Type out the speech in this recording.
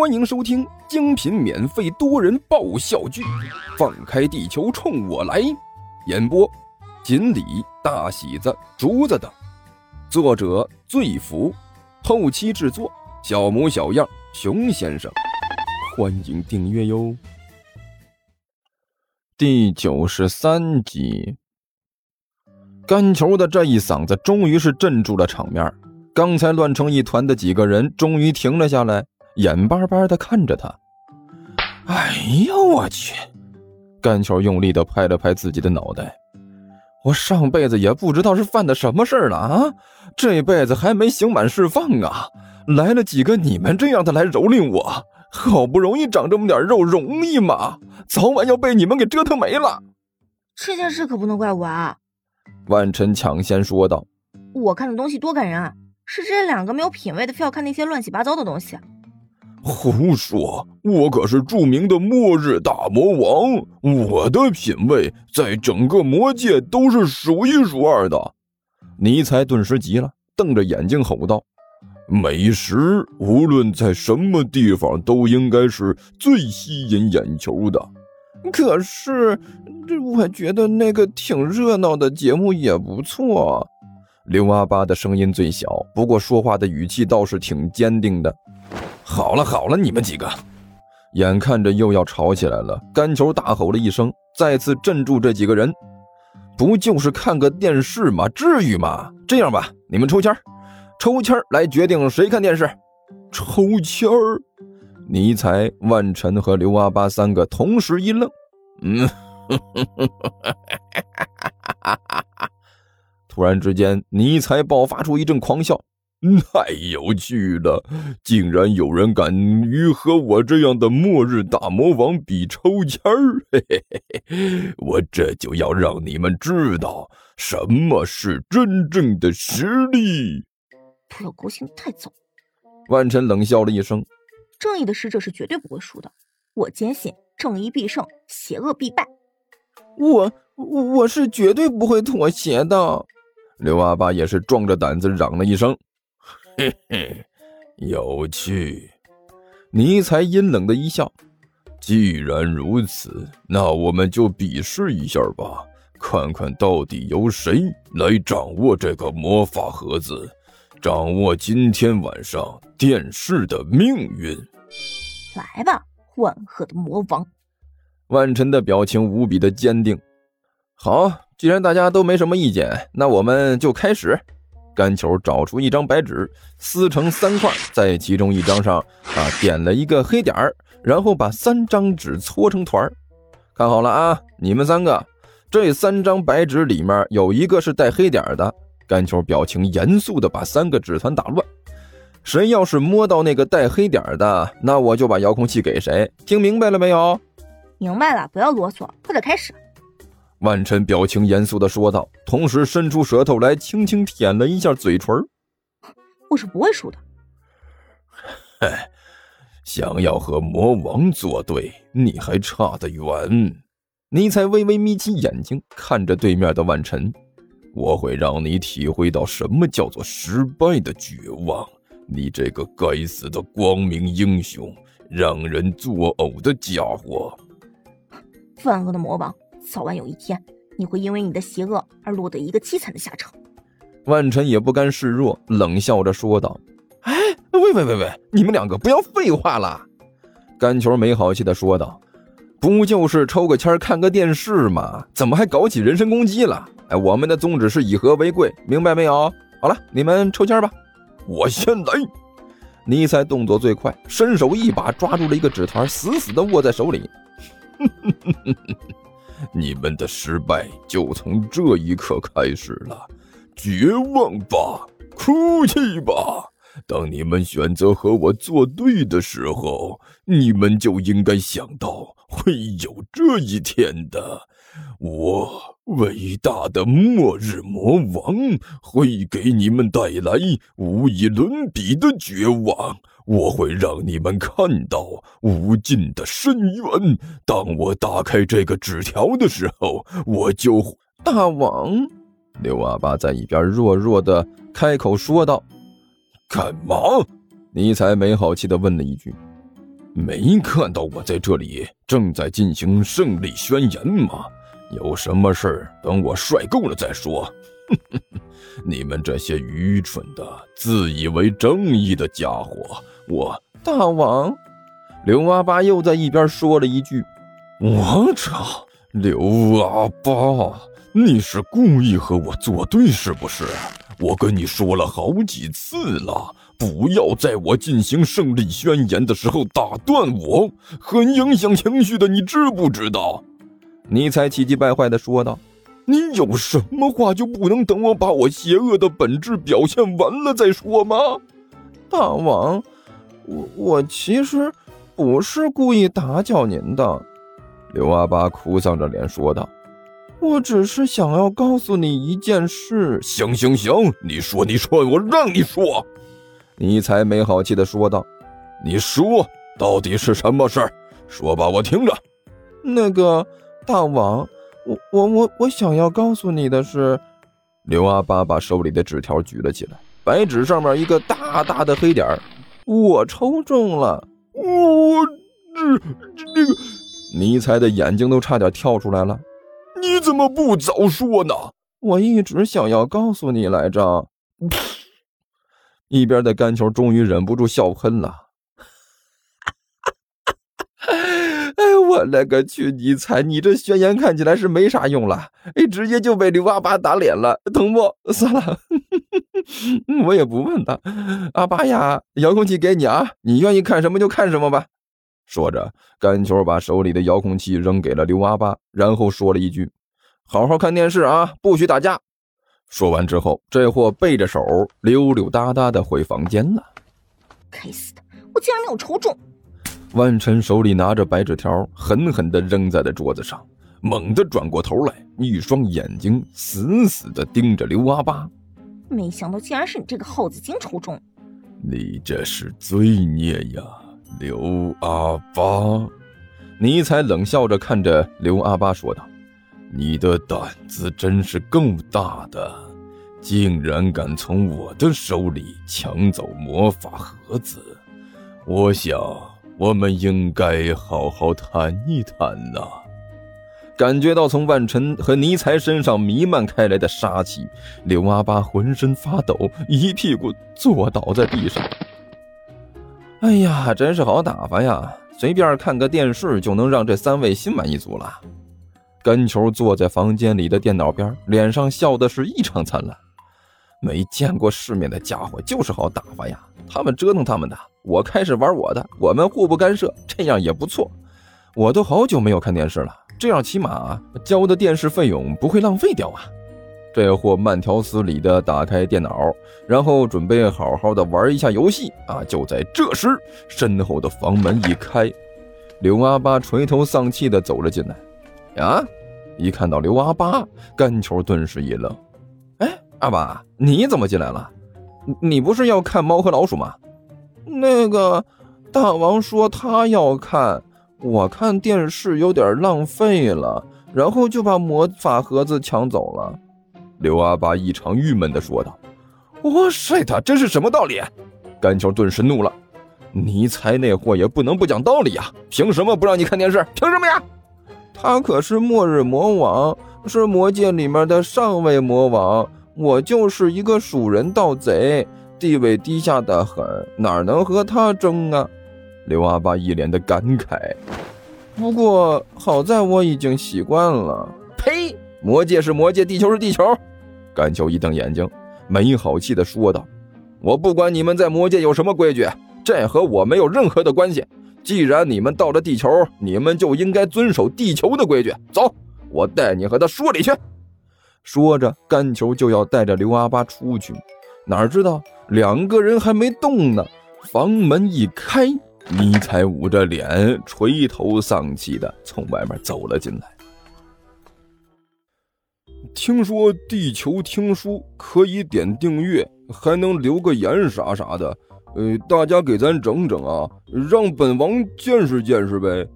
欢迎收听精品免费多人爆笑剧《放开地球冲我来》，演播：锦鲤、大喜子、竹子等，作者：醉福，后期制作：小模小样、熊先生。欢迎订阅哟。第九十三集，干球的这一嗓子终于是镇住了场面，刚才乱成一团的几个人终于停了下来。眼巴巴的看着他，哎呀我去！甘球用力的拍了拍自己的脑袋，我上辈子也不知道是犯的什么事儿了啊，这辈子还没刑满释放啊，来了几个你们这样的来蹂躏我，好不容易长这么点肉，容易吗？早晚要被你们给折腾没了。这件事可不能怪我啊！万晨抢先说道：“我看的东西多感人啊，是这两个没有品位的，非要看那些乱七八糟的东西。”胡说！我可是著名的末日大魔王，我的品味在整个魔界都是数一数二的。尼才顿时急了，瞪着眼睛吼道：“美食无论在什么地方都应该是最吸引眼球的。可是，这我觉得那个挺热闹的节目也不错。”刘阿八的声音最小，不过说话的语气倒是挺坚定的。好了好了，你们几个，眼看着又要吵起来了，干球大吼了一声，再次镇住这几个人。不就是看个电视吗？至于吗？这样吧，你们抽签抽签来决定谁看电视。抽签儿，尼才、万晨和刘阿八三个同时一愣。嗯，突然之间，尼才爆发出一阵狂笑。太有趣了！竟然有人敢于和我这样的末日大魔王比抽签儿，嘿嘿嘿！我这就要让你们知道什么是真正的实力。不要高兴太早。万晨冷笑了一声：“正义的使者是绝对不会输的，我坚信正义必胜，邪恶必败。我我是绝对不会妥协的。”刘阿八也是壮着胆子嚷了一声。嘿嘿，有趣。尼才阴冷的一笑。既然如此，那我们就比试一下吧，看看到底由谁来掌握这个魔法盒子，掌握今天晚上电视的命运。来吧，万恶的魔王！万晨的表情无比的坚定。好，既然大家都没什么意见，那我们就开始。干球找出一张白纸，撕成三块，在其中一张上啊点了一个黑点儿，然后把三张纸搓成团儿。看好了啊，你们三个，这三张白纸里面有一个是带黑点的。干球表情严肃的把三个纸团打乱，谁要是摸到那个带黑点的，那我就把遥控器给谁。听明白了没有？明白了，不要啰嗦，快点开始。万晨表情严肃的说道，同时伸出舌头来，轻轻舔了一下嘴唇。我是不会输的。嗨，想要和魔王作对，你还差得远。尼采微微眯起眼睛，看着对面的万晨。我会让你体会到什么叫做失败的绝望。你这个该死的光明英雄，让人作呕的家伙！万恶的魔王！早晚有一天，你会因为你的邪恶而落得一个凄惨的下场。万晨也不甘示弱，冷笑着说道：“哎，喂喂喂喂，你们两个不要废话了！”干球没好气的说道：“不就是抽个签看个电视吗？怎么还搞起人身攻击了？哎，我们的宗旨是以和为贵，明白没有？好了，你们抽签吧。我先来。”尼采动作最快，伸手一把抓住了一个纸团，死死的握在手里。你们的失败就从这一刻开始了，绝望吧，哭泣吧。当你们选择和我作对的时候，你们就应该想到会有这一天的。我伟大的末日魔王会给你们带来无以伦比的绝望。我会让你们看到无尽的深渊。当我打开这个纸条的时候，我就大王。刘阿八在一边弱弱的开口说道：“干嘛？”尼才没好气的问了一句：“没看到我在这里正在进行胜利宣言吗？有什么事儿等我帅够了再说。你们这些愚蠢的、自以为正义的家伙，我大王，刘阿八又在一边说了一句：“我操，刘阿八，你是故意和我作对是不是？我跟你说了好几次了，不要在我进行胜利宣言的时候打断我，很影响情绪的，你知不知道？”尼采气急败坏地说道。你有什么话就不能等我把我邪恶的本质表现完了再说吗？大王，我我其实不是故意打搅您的。刘阿八哭丧着脸说道：“我只是想要告诉你一件事。”行行行，你说你说，我让你说。尼才没好气的说道：“你说到底是什么事儿？说吧，我听着。”那个大王。我我我我想要告诉你的是，刘阿八把手里的纸条举了起来，白纸上面一个大大的黑点我抽中了，我这这个，尼采的眼睛都差点跳出来了，你怎么不早说呢？我一直想要告诉你来着。一边的干球终于忍不住笑喷了。哎我勒个去！你猜，你这宣言看起来是没啥用了，哎，直接就被刘阿八打脸了，疼不？算了，我也不问他。阿巴呀，遥控器给你啊，你愿意看什么就看什么吧。说着，甘球把手里的遥控器扔给了刘阿巴，然后说了一句：“好好看电视啊，不许打架。”说完之后，这货背着手溜溜达达的回房间了。该死的，我竟然没有抽中！万晨手里拿着白纸条，狠狠地扔在了桌子上，猛地转过头来，一双眼睛死死地盯着刘阿八。没想到竟然是你这个耗子精抽中！你这是罪孽呀，刘阿八！尼采冷笑着看着刘阿八说道：“你的胆子真是够大的，竟然敢从我的手里抢走魔法盒子！我想。”我们应该好好谈一谈呐！感觉到从万晨和尼才身上弥漫开来的杀气，刘阿八浑身发抖，一屁股坐倒在地上。哎呀，真是好打发呀！随便看个电视就能让这三位心满意足了。甘球坐在房间里的电脑边，脸上笑的是异常灿烂。没见过世面的家伙就是好打发呀！他们折腾他们的。我开始玩我的，我们互不干涉，这样也不错。我都好久没有看电视了，这样起码交的电视费用不会浪费掉啊。这货慢条斯理的打开电脑，然后准备好好的玩一下游戏啊。就在这时，身后的房门一开，刘阿八垂头丧气的走了进来。啊！一看到刘阿八，干球顿时一愣。哎，阿八，你怎么进来了？你不是要看猫和老鼠吗？那个大王说他要看，我看电视有点浪费了，然后就把魔法盒子抢走了。刘阿八异常郁闷地说道：“哇塞，他这是什么道理？”甘球顿时怒了：“尼才那货也不能不讲道理呀！凭什么不让你看电视？凭什么呀？他可是末日魔王，是魔界里面的上位魔王，我就是一个鼠人盗贼。”地位低下的很，哪能和他争啊？刘阿八一脸的感慨。不过好在我已经习惯了。呸！魔界是魔界，地球是地球。甘秋一瞪眼睛，没好气的说道：“我不管你们在魔界有什么规矩，这和我没有任何的关系。既然你们到了地球，你们就应该遵守地球的规矩。走，我带你和他说理去。”说着，甘球就要带着刘阿八出去。哪知道两个人还没动呢，房门一开，尼采捂着脸，垂头丧气的从外面走了进来。听说地球听书可以点订阅，还能留个言啥啥的，呃，大家给咱整整啊，让本王见识见识呗。